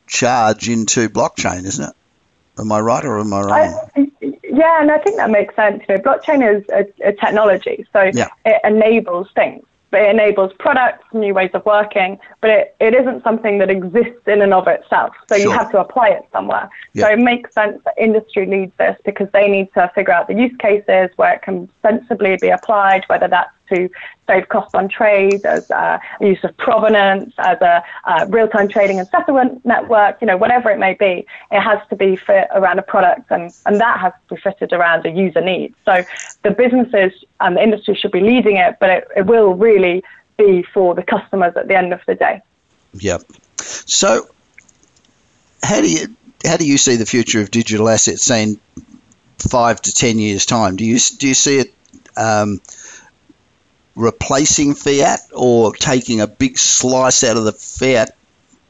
charge into blockchain, isn't it? Am I right or am I wrong? I, yeah, and I think that makes sense. You know, blockchain is a, a technology, so yeah. it enables things it enables products, new ways of working, but it, it isn't something that exists in and of itself. So sure. you have to apply it somewhere. Yeah. So it makes sense that industry leads this because they need to figure out the use cases where it can sensibly be applied, whether that's to save costs on trade, as a use of provenance, as a uh, real-time trading and settlement network, you know, whatever it may be, it has to be fit around a product and, and that has to be fitted around a user need. So the businesses and the industry should be leading it, but it, it will really be for the customers at the end of the day. Yep. So how do you how do you see the future of digital assets, in five to ten years' time? Do you do you see it um, replacing fiat or taking a big slice out of the fiat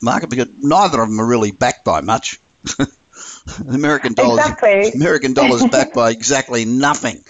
market because neither of them are really backed by much. American dollars, exactly. American dollars backed by exactly nothing.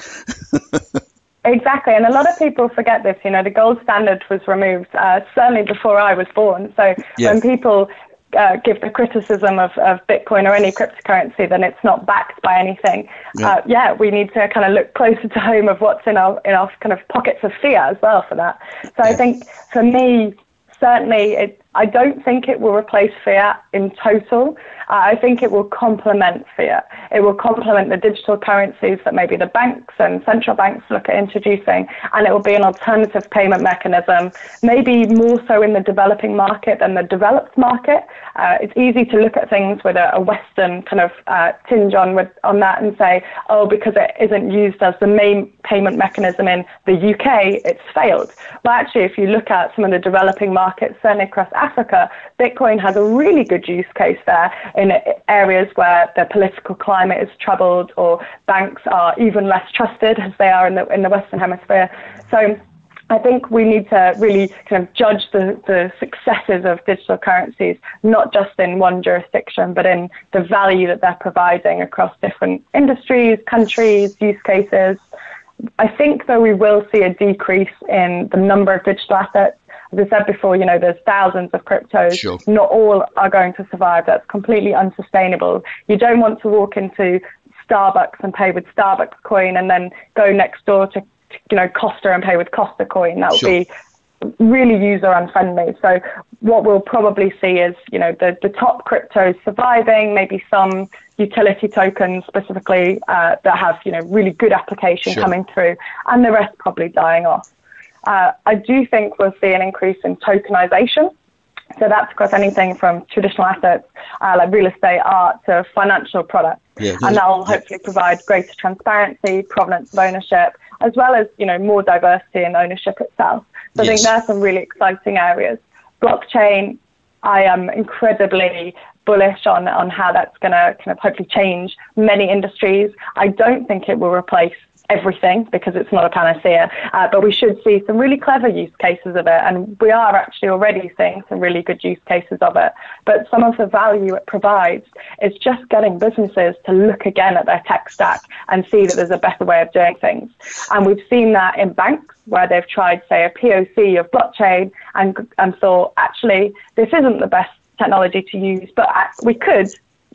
exactly, and a lot of people forget this. You know, the gold standard was removed uh, certainly before I was born. So yeah. when people uh, give the criticism of, of Bitcoin or any cryptocurrency, then it's not backed by anything. Yeah. Uh, yeah, we need to kind of look closer to home of what's in our in our kind of pockets of fiat as well for that. So yeah. I think for me, certainly, it, I don't think it will replace fiat in total. Uh, I think it will complement fiat. It will complement the digital currencies that maybe the banks and central banks look at introducing, and it will be an alternative payment mechanism, maybe more so in the developing market than the developed market. Uh, it's easy to look at things with a, a Western kind of uh, tinge on with, on that and say, oh, because it isn't used as the main payment mechanism in the UK, it's failed. Well, actually, if you look at some of the developing markets, certainly across Africa, Bitcoin has a really good use case there in areas where the political climate is troubled or banks are even less trusted as they are in the, in the Western Hemisphere. So I think we need to really kind of judge the, the successes of digital currencies, not just in one jurisdiction, but in the value that they're providing across different industries, countries, use cases. I think, though, we will see a decrease in the number of digital assets as I said before, you know, there's thousands of cryptos. Sure. Not all are going to survive. That's completely unsustainable. You don't want to walk into Starbucks and pay with Starbucks coin and then go next door to, you know, Costa and pay with Costa coin. That would sure. be really user unfriendly. So what we'll probably see is, you know, the, the top cryptos surviving, maybe some utility tokens specifically uh, that have, you know, really good application sure. coming through, and the rest probably dying off. Uh, I do think we'll see an increase in tokenization. So that's across anything from traditional assets uh, like real estate, art to financial products. Yeah, and that will hopefully provide greater transparency, provenance of ownership, as well as you know more diversity in ownership itself. So yes. I think there are some really exciting areas. Blockchain, I am incredibly bullish on, on how that's going to kind of hopefully change many industries. I don't think it will replace everything because it's not a panacea, uh, but we should see some really clever use cases of it, and we are actually already seeing some really good use cases of it. But some of the value it provides is just getting businesses to look again at their tech stack and see that there's a better way of doing things. And we've seen that in banks where they've tried, say, a POC of blockchain and, and thought, actually, this isn't the best technology to use, but we could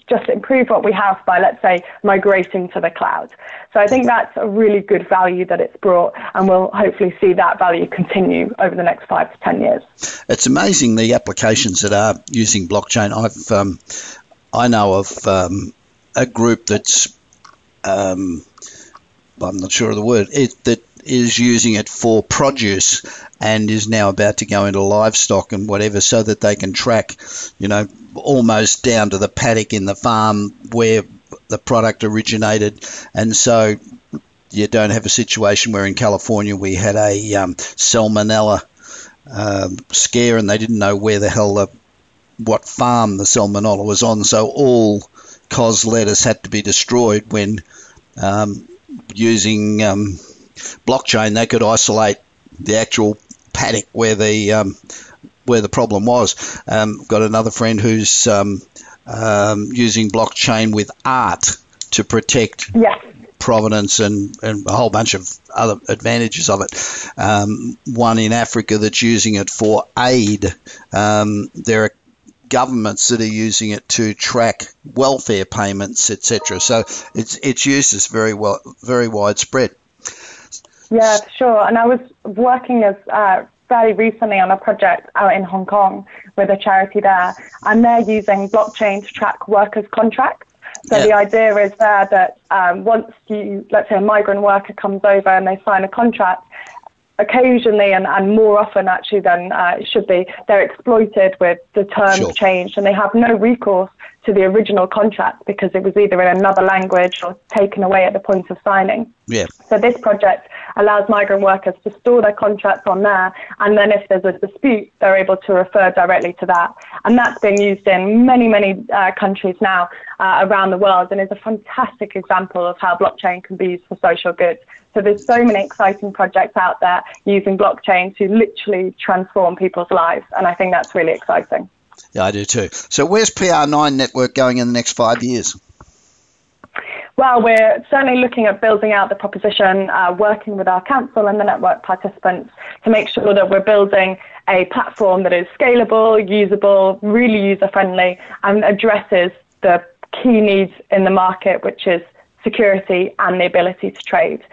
just improve what we have by, let's say, migrating to the cloud. So I think that's a really good value that it's brought, and we'll hopefully see that value continue over the next five to 10 years. It's amazing the applications that are using blockchain. I've, um, I know of um, a group that's, um, I'm not sure of the word, it, that is using it for produce and is now about to go into livestock and whatever so that they can track, you know, almost down to the paddock in the farm where the product originated. And so you don't have a situation where in California we had a um, salmonella um, scare and they didn't know where the hell the what farm the salmonella was on. So all cos lettuce had to be destroyed when um, using um, blockchain, they could isolate the actual paddock where the um, where the problem was. Um, got another friend who's um, um using blockchain with art to protect yeah. provenance and, and a whole bunch of other advantages of it. Um, one in Africa that's using it for aid. Um, there are governments that are using it to track welfare payments, etc. So its its use is very well very widespread. Yeah, sure. And I was working as uh, very recently on a project out in Hong Kong with a charity there, and they're using blockchain to track workers' contracts. So yeah. the idea is there that um, once you, let's say, a migrant worker comes over and they sign a contract, occasionally and, and more often actually than uh, it should be, they're exploited with the terms sure. changed and they have no recourse to the original contract because it was either in another language or taken away at the point of signing. Yeah. So this project allows migrant workers to store their contracts on there, and then if there's a dispute, they're able to refer directly to that. And that's being used in many, many uh, countries now uh, around the world, and is a fantastic example of how blockchain can be used for social good. So there's so many exciting projects out there using blockchain to literally transform people's lives, and I think that's really exciting. Yeah, I do too. So, where's PR9 Network going in the next five years? Well, we're certainly looking at building out the proposition, uh, working with our council and the network participants to make sure that we're building a platform that is scalable, usable, really user friendly, and addresses the key needs in the market, which is security and the ability to trade.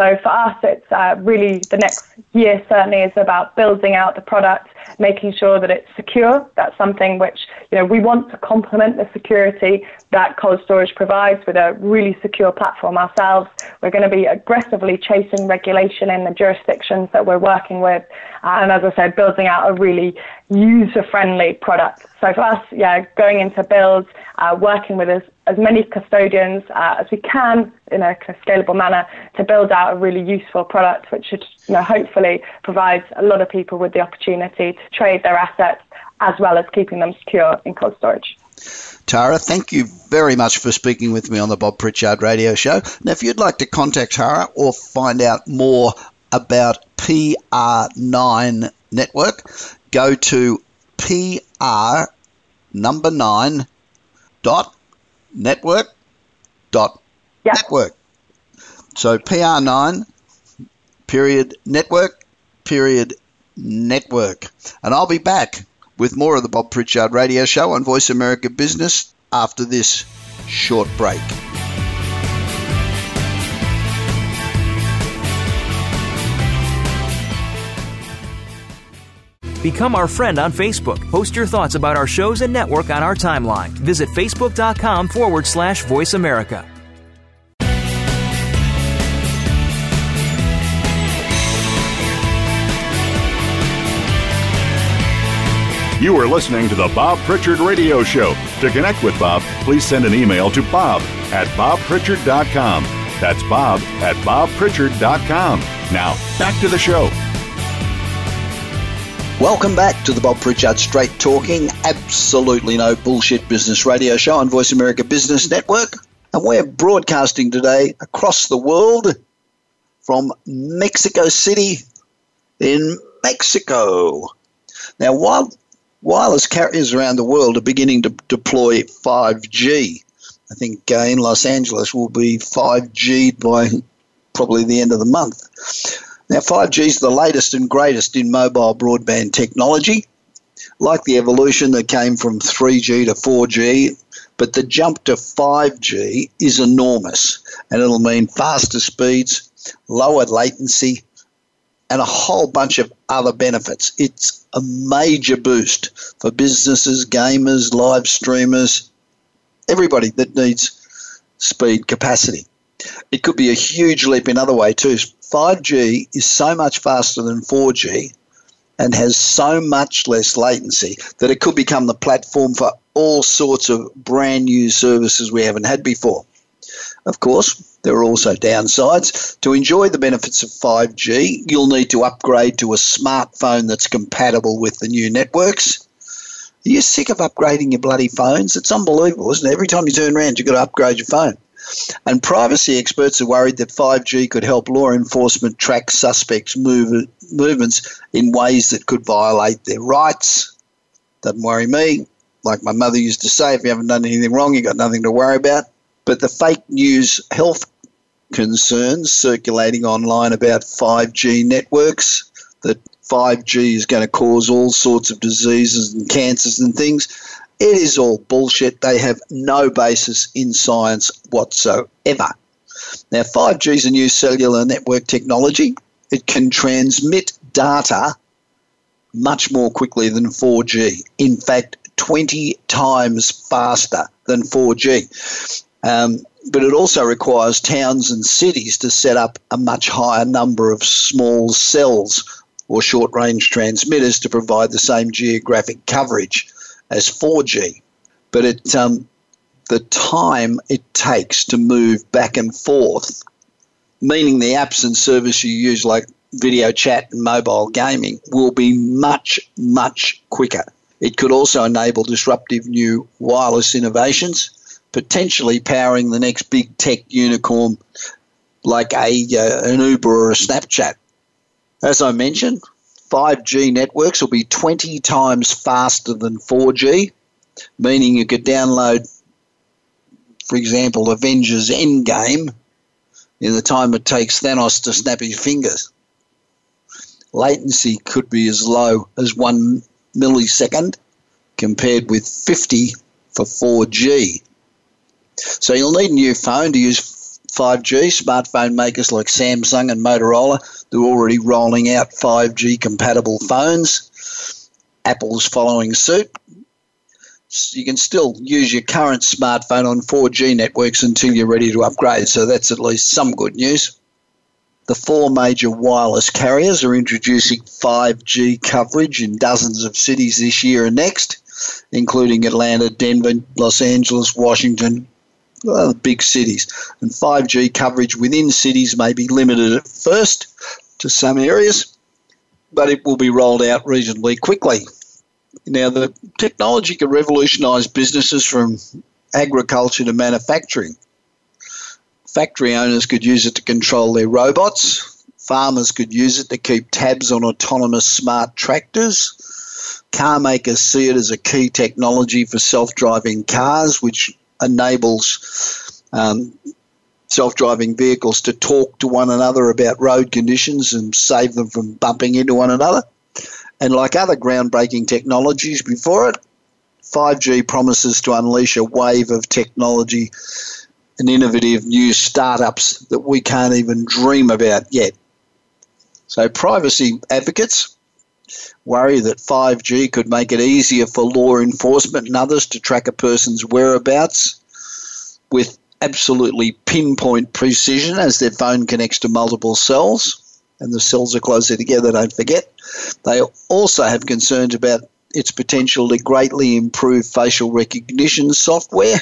So for us, it's uh, really the next year certainly is about building out the product, making sure that it's secure. That's something which you know we want to complement the security that cold storage provides with a really secure platform ourselves. We're going to be aggressively chasing regulation in the jurisdictions that we're working with, and as I said, building out a really user-friendly product. So for us, yeah, going into builds, uh, working with as, as many custodians uh, as we can in a scalable manner to build out a really useful product, which should, you know, hopefully provide a lot of people with the opportunity to trade their assets as well as keeping them secure in cold storage. Tara, thank you very much for speaking with me on the Bob Pritchard Radio Show. Now, if you'd like to contact Tara or find out more about PR9 Network, go to PR number 9 dot network dot yep. network. So PR9 period network period network. And I'll be back with more of the Bob Pritchard radio show on Voice America Business after this short break. Become our friend on Facebook. Post your thoughts about our shows and network on our timeline. Visit facebook.com forward slash voice America. You are listening to the Bob Pritchard Radio Show. To connect with Bob, please send an email to bob at bobpritchard.com. That's bob at bobpritchard.com. Now, back to the show. Welcome back to the Bob Pritchard Straight Talking, absolutely no bullshit business radio show on Voice America Business Network. And we're broadcasting today across the world from Mexico City in Mexico. Now, while wireless carriers around the world are beginning to deploy 5G. I think uh, in Los Angeles will be 5G by probably the end of the month. Now, 5G is the latest and greatest in mobile broadband technology, like the evolution that came from 3G to 4G. But the jump to 5G is enormous, and it'll mean faster speeds, lower latency, and a whole bunch of other benefits. It's a major boost for businesses, gamers, live streamers, everybody that needs speed capacity. It could be a huge leap in other way too. 5G is so much faster than 4G and has so much less latency that it could become the platform for all sorts of brand new services we haven't had before. Of course, there are also downsides. To enjoy the benefits of 5G, you'll need to upgrade to a smartphone that's compatible with the new networks. Are you sick of upgrading your bloody phones? It's unbelievable, isn't it? Every time you turn around, you've got to upgrade your phone. And privacy experts are worried that 5G could help law enforcement track suspects' move, movements in ways that could violate their rights. Doesn't worry me. Like my mother used to say, if you haven't done anything wrong, you've got nothing to worry about. But the fake news health concerns circulating online about 5G networks, that 5G is going to cause all sorts of diseases and cancers and things. It is all bullshit. They have no basis in science whatsoever. Now, 5G is a new cellular network technology. It can transmit data much more quickly than 4G. In fact, 20 times faster than 4G. Um, but it also requires towns and cities to set up a much higher number of small cells or short range transmitters to provide the same geographic coverage as 4G. But it, um, the time it takes to move back and forth, meaning the apps and service you use, like video chat and mobile gaming, will be much, much quicker. It could also enable disruptive new wireless innovations potentially powering the next big tech unicorn like a uh, an Uber or a Snapchat. As I mentioned, 5G networks will be 20 times faster than 4G, meaning you could download, for example, Avengers Endgame in the time it takes Thanos to snap his fingers. latency could be as low as one millisecond compared with 50 for 4G. So you'll need a new phone to use 5G. Smartphone makers like Samsung and Motorola, they're already rolling out 5G compatible phones. Apple's following suit. You can still use your current smartphone on 4G networks until you're ready to upgrade, so that's at least some good news. The four major wireless carriers are introducing 5G coverage in dozens of cities this year and next, including Atlanta, Denver, Los Angeles, Washington, well, big cities. And 5G coverage within cities may be limited at first to some areas, but it will be rolled out reasonably quickly. Now, the technology can revolutionise businesses from agriculture to manufacturing. Factory owners could use it to control their robots. Farmers could use it to keep tabs on autonomous smart tractors. Car makers see it as a key technology for self driving cars, which enables um, self driving vehicles to talk to one another about road conditions and save them from bumping into one another. And like other groundbreaking technologies before it, 5G promises to unleash a wave of technology and innovative new startups that we can't even dream about yet. So, privacy advocates worry that 5G could make it easier for law enforcement and others to track a person's whereabouts with absolutely pinpoint precision as their phone connects to multiple cells. And the cells are closer together, don't forget. They also have concerns about its potential to greatly improve facial recognition software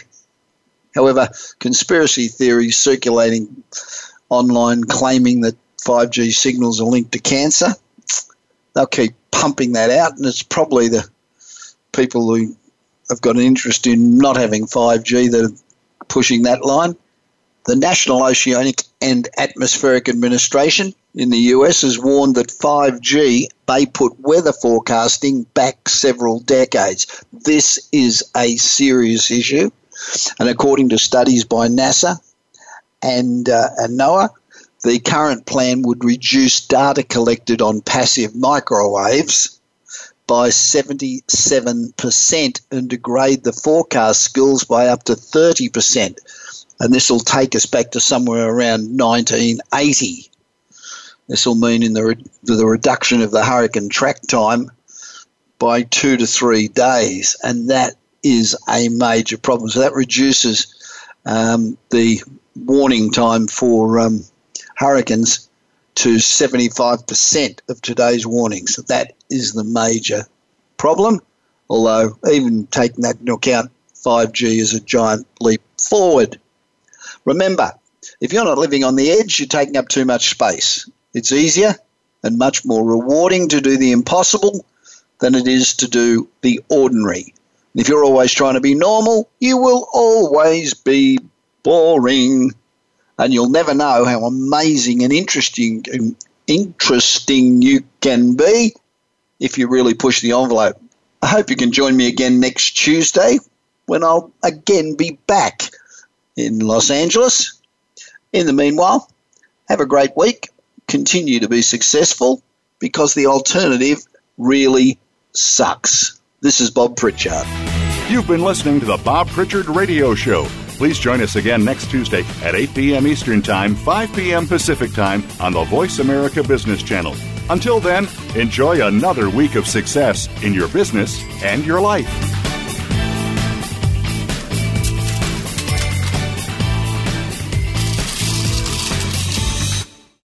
However, conspiracy theories circulating online claiming that 5G signals are linked to cancer, they'll keep pumping that out, and it's probably the people who have got an interest in not having 5G that are pushing that line. The National Oceanic and Atmospheric Administration in the US has warned that 5G may put weather forecasting back several decades. This is a serious issue. And according to studies by NASA and, uh, and NOAA, the current plan would reduce data collected on passive microwaves by 77% and degrade the forecast skills by up to 30%. And this will take us back to somewhere around 1980. This will mean in the, re- the reduction of the hurricane track time by two to three days. And that is a major problem. So that reduces um, the warning time for um, hurricanes to 75% of today's warnings. That is the major problem. Although, even taking that into account, 5G is a giant leap forward. Remember, if you're not living on the edge, you're taking up too much space. It's easier and much more rewarding to do the impossible than it is to do the ordinary. If you're always trying to be normal, you will always be boring. And you'll never know how amazing and interesting interesting you can be if you really push the envelope. I hope you can join me again next Tuesday when I'll again be back in Los Angeles. In the meanwhile, have a great week. Continue to be successful because the alternative really sucks. This is Bob Pritchard. You've been listening to the Bob Pritchard Radio Show. Please join us again next Tuesday at 8 p.m. Eastern Time, 5 p.m. Pacific Time on the Voice America Business Channel. Until then, enjoy another week of success in your business and your life.